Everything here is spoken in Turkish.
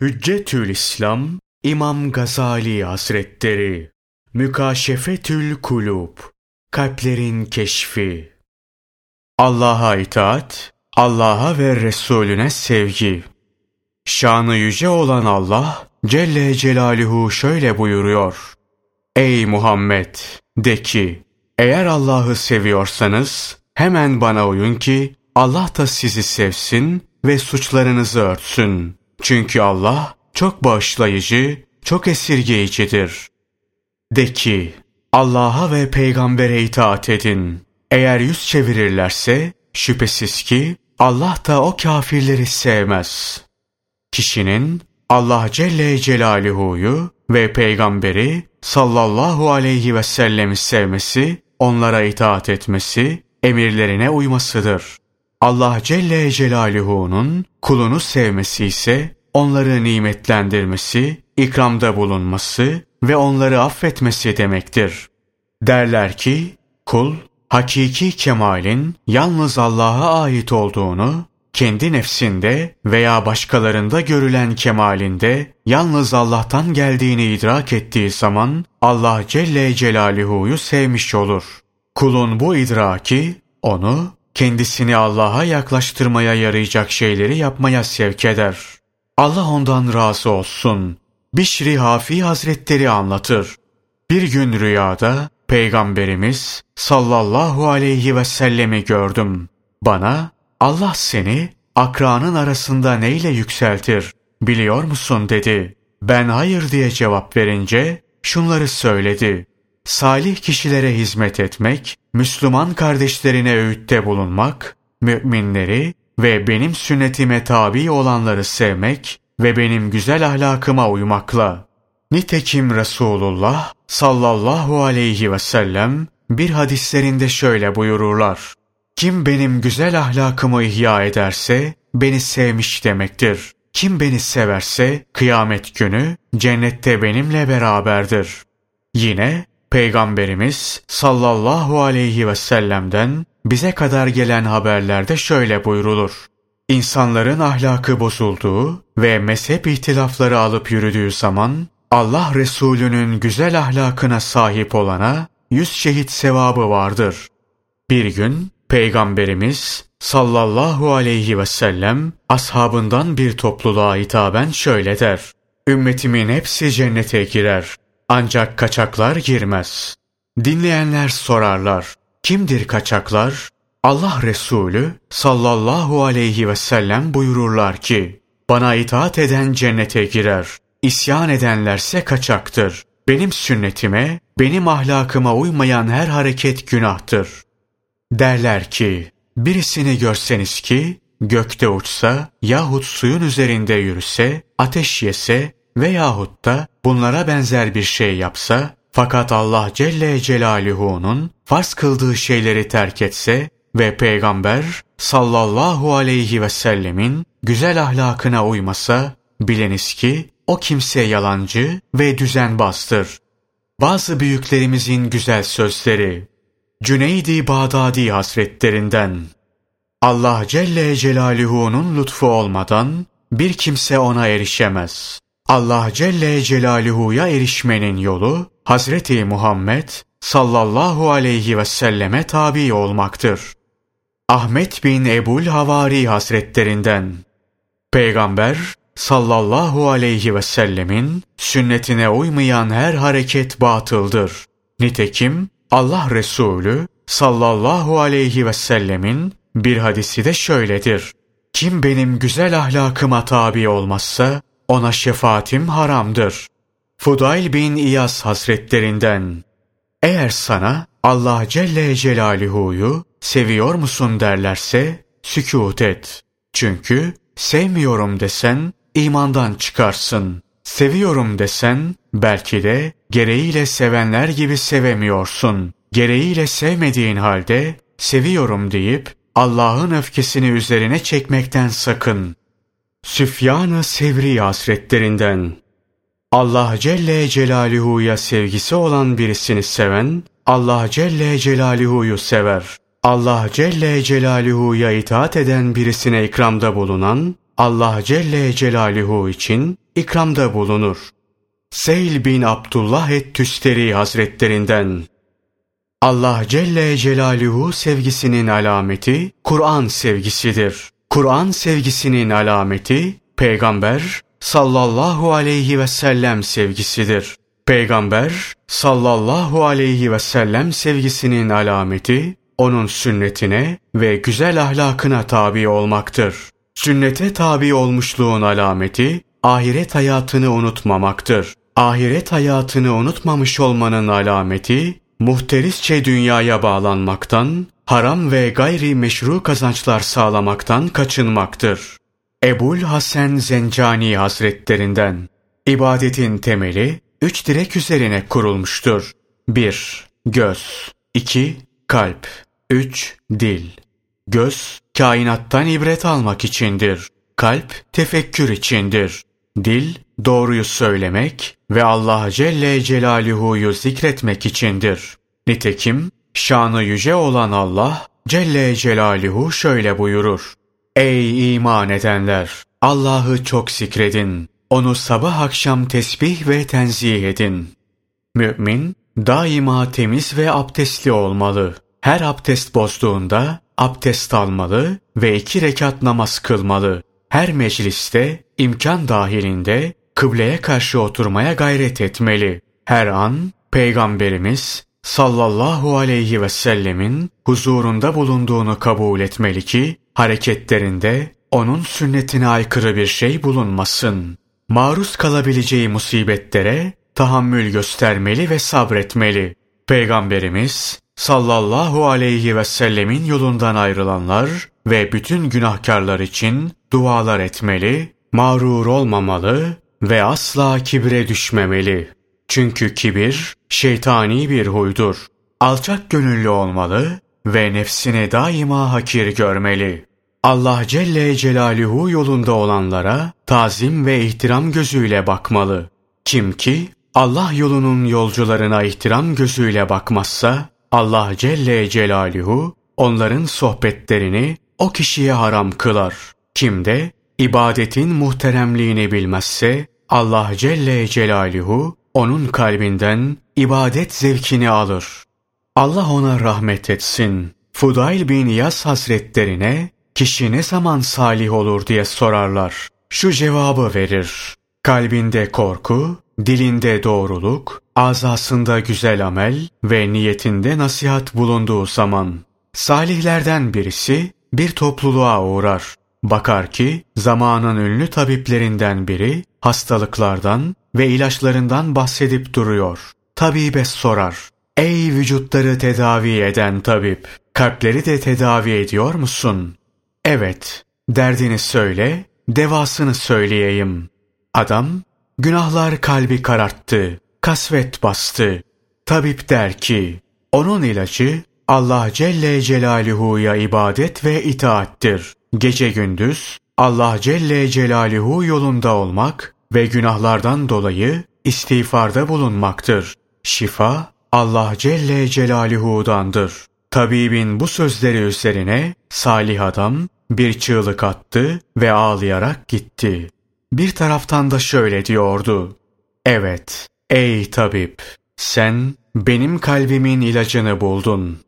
Hüccetül İslam İmam Gazali Hazretleri Mükaşefetül Kulub Kalplerin Keşfi Allah'a itaat, Allah'a ve Resulüne sevgi. Şanı yüce olan Allah Celle Celaluhu şöyle buyuruyor. Ey Muhammed! De ki, eğer Allah'ı seviyorsanız hemen bana uyun ki Allah da sizi sevsin ve suçlarınızı örtsün. Çünkü Allah çok bağışlayıcı, çok esirgeyicidir. De ki, Allah'a ve peygambere itaat edin. Eğer yüz çevirirlerse, şüphesiz ki Allah da o kafirleri sevmez. Kişinin Allah Celle Celaluhu'yu ve peygamberi sallallahu aleyhi ve sellemi sevmesi, onlara itaat etmesi, emirlerine uymasıdır. Allah Celle Celaluhu'nun kulunu sevmesi ise onları nimetlendirmesi, ikramda bulunması ve onları affetmesi demektir. Derler ki, kul, hakiki kemalin yalnız Allah'a ait olduğunu, kendi nefsinde veya başkalarında görülen kemalinde yalnız Allah'tan geldiğini idrak ettiği zaman Allah Celle Celaluhu'yu sevmiş olur. Kulun bu idraki onu kendisini Allah'a yaklaştırmaya yarayacak şeyleri yapmaya sevk eder. Allah ondan razı olsun. Bişri Hafi Hazretleri anlatır. Bir gün rüyada Peygamberimiz sallallahu aleyhi ve sellemi gördüm. Bana Allah seni akranın arasında neyle yükseltir biliyor musun dedi. Ben hayır diye cevap verince şunları söyledi. Salih kişilere hizmet etmek, Müslüman kardeşlerine öğütte bulunmak, müminleri ve benim sünnetime tabi olanları sevmek ve benim güzel ahlakıma uymakla. Nitekim Resulullah sallallahu aleyhi ve sellem bir hadislerinde şöyle buyururlar. Kim benim güzel ahlakımı ihya ederse beni sevmiş demektir. Kim beni severse kıyamet günü cennette benimle beraberdir. Yine Peygamberimiz sallallahu aleyhi ve sellem'den bize kadar gelen haberlerde şöyle buyrulur. İnsanların ahlakı bozulduğu ve mezhep ihtilafları alıp yürüdüğü zaman Allah Resulü'nün güzel ahlakına sahip olana yüz şehit sevabı vardır. Bir gün Peygamberimiz sallallahu aleyhi ve sellem ashabından bir topluluğa hitaben şöyle der. Ümmetimin hepsi cennete girer. Ancak kaçaklar girmez. Dinleyenler sorarlar. Kimdir kaçaklar? Allah Resulü sallallahu aleyhi ve sellem buyururlar ki, bana itaat eden cennete girer. İsyan edenlerse kaçaktır. Benim sünnetime, benim ahlakıma uymayan her hareket günahtır. Derler ki, birisini görseniz ki, gökte uçsa yahut suyun üzerinde yürüse, ateş yese veyahut da bunlara benzer bir şey yapsa, fakat Allah Celle Celaluhu'nun farz kıldığı şeyleri terk etse ve Peygamber sallallahu aleyhi ve sellemin güzel ahlakına uymasa, biliniz ki o kimse yalancı ve düzenbazdır. Bazı büyüklerimizin güzel sözleri, Cüneydi Bağdadi hasretlerinden, Allah Celle Celaluhu'nun lütfu olmadan bir kimse ona erişemez. Allah Celle Celaluhu'ya erişmenin yolu Hazreti Muhammed sallallahu aleyhi ve selleme tabi olmaktır. Ahmet bin Ebul Havari Hazretlerinden Peygamber sallallahu aleyhi ve sellemin sünnetine uymayan her hareket batıldır. Nitekim Allah Resulü sallallahu aleyhi ve sellemin bir hadisi de şöyledir. Kim benim güzel ahlakıma tabi olmazsa ona şefaatim haramdır. Fudayl bin İyas Hazretlerinden Eğer sana Allah Celle Celaluhu'yu seviyor musun derlerse sükut et. Çünkü sevmiyorum desen imandan çıkarsın. Seviyorum desen belki de gereğiyle sevenler gibi sevemiyorsun. Gereğiyle sevmediğin halde seviyorum deyip Allah'ın öfkesini üzerine çekmekten sakın. Süfyan-ı Sevri hasretlerinden Allah Celle Celaluhu'ya sevgisi olan birisini seven, Allah Celle Celaluhu'yu sever. Allah Celle Celaluhu'ya itaat eden birisine ikramda bulunan, Allah Celle Celaluhu için ikramda bulunur. Seyl bin Abdullah et-Tüsteri Hazretlerinden Allah Celle Celaluhu sevgisinin alameti Kur'an sevgisidir. Kur'an sevgisinin alameti Peygamber sallallahu aleyhi ve sellem sevgisidir. Peygamber sallallahu aleyhi ve sellem sevgisinin alameti onun sünnetine ve güzel ahlakına tabi olmaktır. Sünnete tabi olmuşluğun alameti ahiret hayatını unutmamaktır. Ahiret hayatını unutmamış olmanın alameti muhterisçe dünyaya bağlanmaktan, haram ve gayri meşru kazançlar sağlamaktan kaçınmaktır. Ebul Hasan Zencani Hazretlerinden ibadetin temeli üç direk üzerine kurulmuştur. 1. Göz 2. Kalp 3. Dil Göz, kainattan ibret almak içindir. Kalp, tefekkür içindir. Dil, doğruyu söylemek ve Allah Celle Celaluhu'yu zikretmek içindir. Nitekim, şanı yüce olan Allah Celle Celaluhu şöyle buyurur. Ey iman edenler! Allah'ı çok zikredin. Onu sabah akşam tesbih ve tenzih edin. Mümin, daima temiz ve abdestli olmalı. Her abdest bozduğunda abdest almalı ve iki rekat namaz kılmalı. Her mecliste, imkan dahilinde kıbleye karşı oturmaya gayret etmeli. Her an Peygamberimiz sallallahu aleyhi ve sellemin huzurunda bulunduğunu kabul etmeli ki hareketlerinde onun sünnetine aykırı bir şey bulunmasın. Maruz kalabileceği musibetlere tahammül göstermeli ve sabretmeli. Peygamberimiz sallallahu aleyhi ve sellemin yolundan ayrılanlar ve bütün günahkarlar için dualar etmeli, mağrur olmamalı ve asla kibre düşmemeli. Çünkü kibir şeytani bir huydur. Alçak gönüllü olmalı ve nefsine daima hakir görmeli. Allah Celle Celaluhu yolunda olanlara tazim ve ihtiram gözüyle bakmalı. Kim ki Allah yolunun yolcularına ihtiram gözüyle bakmazsa Allah Celle Celaluhu onların sohbetlerini o kişiye haram kılar. Kim de ibadetin muhteremliğini bilmezse Allah Celle Celaluhu onun kalbinden ibadet zevkini alır. Allah ona rahmet etsin. Fudail bin Yas hasretlerine kişi ne zaman salih olur diye sorarlar. Şu cevabı verir. Kalbinde korku, dilinde doğruluk, azasında güzel amel ve niyetinde nasihat bulunduğu zaman. Salihlerden birisi bir topluluğa uğrar. Bakar ki zamanın ünlü tabiplerinden biri hastalıklardan ve ilaçlarından bahsedip duruyor. Tabibe sorar. Ey vücutları tedavi eden tabip, kalpleri de tedavi ediyor musun? Evet, derdini söyle, devasını söyleyeyim. Adam, günahlar kalbi kararttı, kasvet bastı. Tabip der ki, onun ilacı Allah Celle Celaluhu'ya ibadet ve itaattir. Gece gündüz Allah Celle Celaluhu yolunda olmak ve günahlardan dolayı istiğfarda bulunmaktır. Şifa Allah Celle Celaluhu'dandır. Tabibin bu sözleri üzerine salih adam bir çığlık attı ve ağlayarak gitti. Bir taraftan da şöyle diyordu. Evet, ey tabip, sen benim kalbimin ilacını buldun.